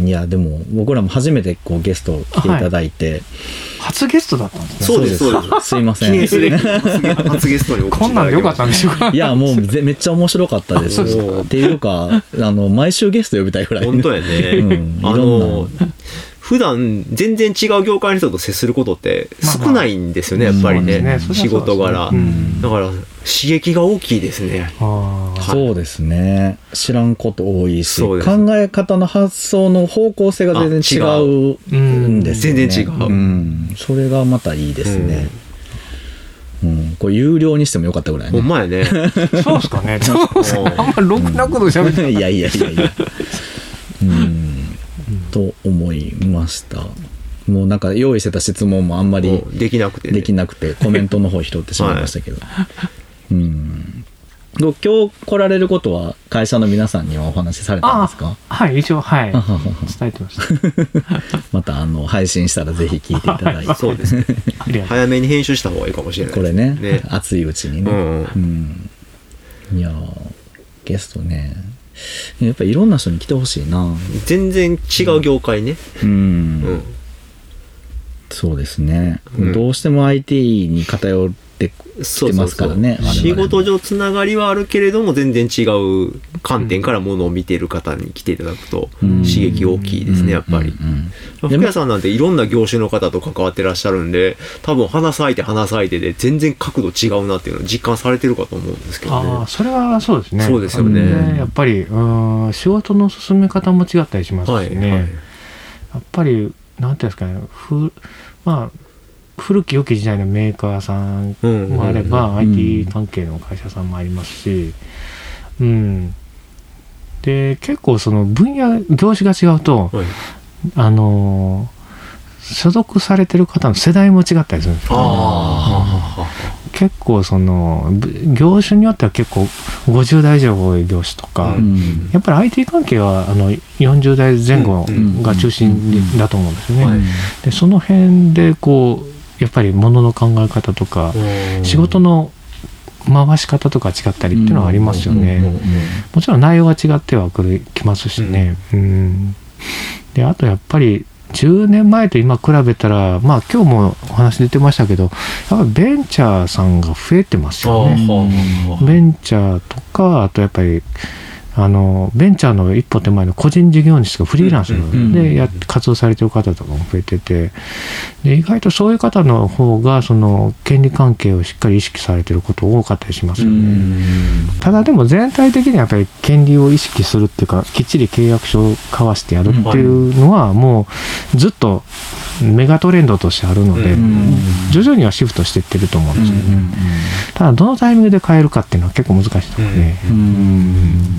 いやでも僕らも初めてこうゲスト来ていただいて、初ゲストだったんですね。そうです。そうです。すいません。記念すべき初ゲストにこんなんでよかったんでしょうか。いやもうぜめっちゃ面白かったです。あそうですか。っていうかあの毎週ゲスト呼びたいぐらい。本当やね、うんあの普段全然違う業界の人と接することってまあまあ。少ないんですよね、やっぱりね。そうですね。仕事柄、だから刺激が大きいですねそうですね。知らんこと多いし考え方の発想の方向性が全然違うんですよね。全然違う。うん。それがまたいいですね。うん、これ有料にしてもよかったぐらいね。ほんまやね。そうですかね。そうですかね。あんまろくなこと喋ってい。やいやいやいや。うん。と思いました。もうなんか用意してた質問もあんまりできなくて、ね、できなくてコメントの方拾ってしまいましたけど、うん今日来られることは会社の皆さんにはお話しされたんですか？はい、一応、はい。伝えてました。またあの配信したらぜひ聞いていただいて。そうです。ね早めに編集した方がいいかもしれないこれねね。熱いうちにね、うんうん。うん。いやーゲストね。やっぱいろんな人に来てほしいな。全然違う業界ね、うん、うんそうですね、うん。どうしても IT に偏ってそう来てますからね仕事上つながりはあるけれども全然違う観点からものを見ている方に来ていただくとうん。刺激大きいですねやっぱり。うん。うん。うん福谷さんなんていろんな業種の方と関わってらっしゃるんで多分話す相手話す相手で全然角度違うなっていうのを実感されてるかと思うんですけどああ、ねそれはそうですね。そうですよね。でやっぱり、うん、仕事の進め方も違ったりしますしはい、ね。はい。やっぱり、なんていうんですかね、ふまあ、古き良き時代のメーカーさんうんもあれば、うん IT 関係の会社さんもありますし、うん。で、結構その分野、業種が違うと、はい。あのー所属されてる方の世代も違ったりするんですよ、あ結構そのぶ業種によっては結構50代以上が多い業種とか、うん。やっぱり IT 関係はあの40代前後うん。が中心だと思うんですよね。はい。でその辺でこうやっぱりものの考え方とかあ仕事の回し方とか違ったりっていうのはありますよね。もちろん内容が違ってはくるきますしね。うん。であとやっぱり10年前と今比べたらまあ今日もお話出てましたけどやっぱりベンチャーさんが増えてますよね。ベンチャーとかあとやっぱりあのベンチャーの一歩手前の個人事業主とかフリーランスでや活動されてる方とかも増えてて。で意外とそういう方の方がその権利関係をしっかり意識されてること多かったりしますよね。ただでも全体的にはやっぱり権利を意識するっていうかきっちり契約書を交わしてやるっていうのはもうずっとメガトレンドとしてあるのでうん徐々にはシフトしていってると思うんですよね。うんただどのタイミングで変えるかっていうのは結構難しいところで、うんうん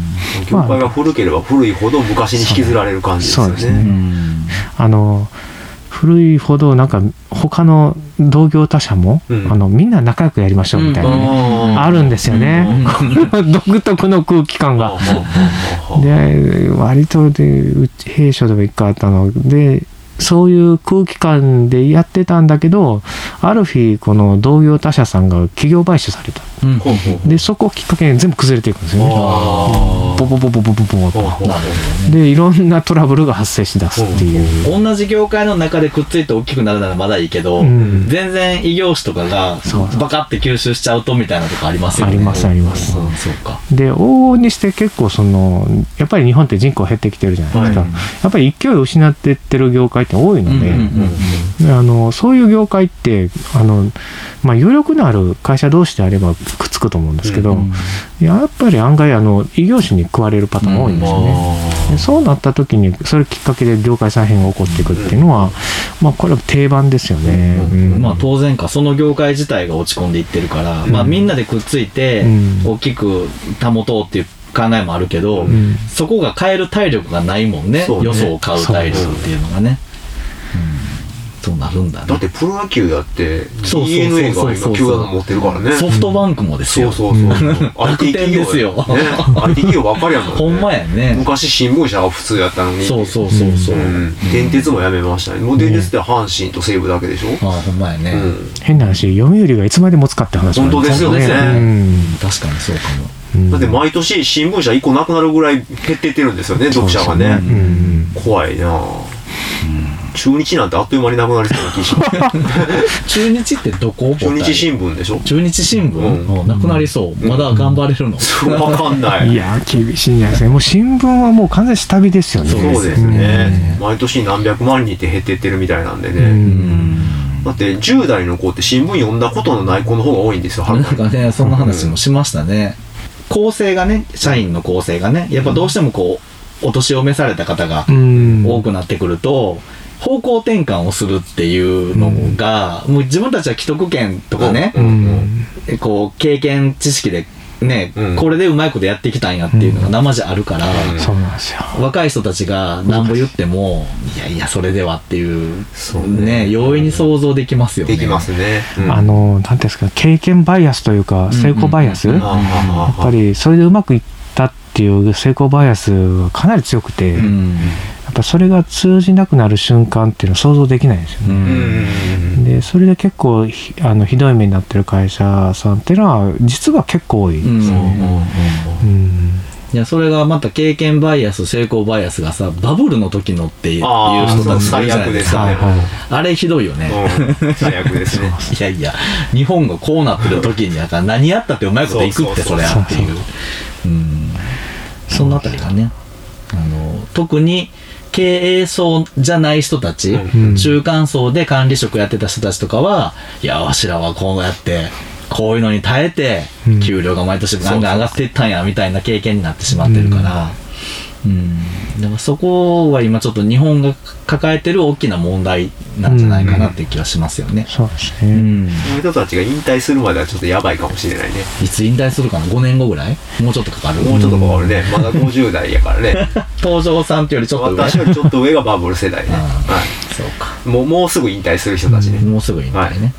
業界が古ければ古いほど昔に引きずられる感じですよね。そうですね。うん。あの古いほどなんか他の同業他社も、うん。あのみんな仲良くやりましょうみたいなね、ああるんですよね、この独特の空気感が。で割とでうち弊社でも一回あったの。でそういう空気感でやってたんだけどある日この同業他社さんが企業買収された。うん。でそこをきっかけに全部崩れていくんですよね。ボボボボボボボボでいろんなトラブルが発生しだすっていう同じ業界の中でくっついて大きくなるならまだいいけど、うん全然異業種とかがバカって吸収しちゃうとみたいなとこありますよねありますありますうんそうかで往々にして結構そのやっぱり日本って人口減ってきてるじゃないですか、はいやっぱり勢いを失ってってる業界って多いので、うんうんうんであのそういう業界ってあの、まあ、有力のある会社同士であればくっつくと思うんですけど、うん。やっぱり案外あの異業種に食われるパターン多いんですよね。あでそうなった時にそれきっかけで業界再編が起こっていくっていうのは、まあ、これは定番ですよね。うん。まあ当然かその業界自体が落ち込んでいってるから、うん。まあみんなでくっついてうん。大きく保とうっていう考えもあるけど、うん。そこが変える体力がないもんね。ね。予想を買う体力っていうのがねなるんだねだってプロ野球やってそうそうそうそう DNA が今球団持ってるからね。ソフトバンクもですよ、そうそうそう。そう IT 企業ですよ。ね。IT 企業ばっかりやもん。ねほんまやね。昔新聞社が普通やったのに。そうそうそうそう、うん。電鉄もやめましたね。もう電鉄って阪神と西武だけでしょ、ああほんまやね、うん。変な話読売がいつまで持つかって話本当ですよね。うん。確かにそうかも。うん。だって毎年新聞社1個なくなるぐらい減ってってるんですよね読者がね。怖いなあ中日なんてあっという間になくなりそうな気します。中日ってどこ？中日新聞でしょ？中日新聞、うん。うんなくなりそう、まだ頑張れるの、わかんない。いや厳しいんじゃないですかもう新聞はもう完全に下火ですよね。そうですね。毎年何百万人って減ってってるみたいなんでうねん。だって10代の子って新聞読んだことのない子の方が多いんですよはなんるかねそんな話もしましたね、構成がね社員の構成がねやっぱどうしてもこうお年を召された方がうん。多くなってくると、方向転換をするっていうのが、もう自分たちは既得権とかねう、うん。こう経験知識でね、うん。これでうまいことやってきたんやっていうのが生じゃあるから、うん。そうなんですよ。若い人たちが何ぼ言っても、いやいやそれではっていうそうね。ね容易に想像できますよね。できますね、うん。あのなんていうんですか経験バイアスというか成功バイアス、うん。うんやあっぱりそれでうまくいったっていう成功バイアスがかなり強くて、やうん。っぱそれが通じなくなる瞬間っていうのは想像できないんですようね。でそれで結構ひあのひどい目になってる会社さんっていうのは実は結構多い。ですうんね。う。ん。いやそれがまた経験バイアス成功バイアスがさバブルの時のっていう人たちがいるじゃないですか。はいはいあれひどいよね、うん最悪ですね。いやいや日本がこうなってる時にやから何やったってうまいこといくってそれそうやっていう。うん。そのあたりがね。あの特に経営層じゃない人たち、うん。中間層で管理職やってた人たちとかはいやわしらはこうやってこういうのに耐えてうん。給料が毎年ガンガン上がっていったんやみたいな経験になってしまってるから、うん、だからそこは今ちょっと日本が抱えてる大きな問題なんじゃないかなっていう気はしますよね。そうですうね。ん、その人たちが引退するまではちょっとやばいかもしれないね。いつ引退するかな？5年後ぐらい？もうちょっとかかる？もうちょっと変わるね まだ50代やからね。東條さんってよりちょっと上？私よりちょっと上がバブル世代ね、あはそうか。い、もうもうすぐ引退する人たちね、もうすぐ引退ね、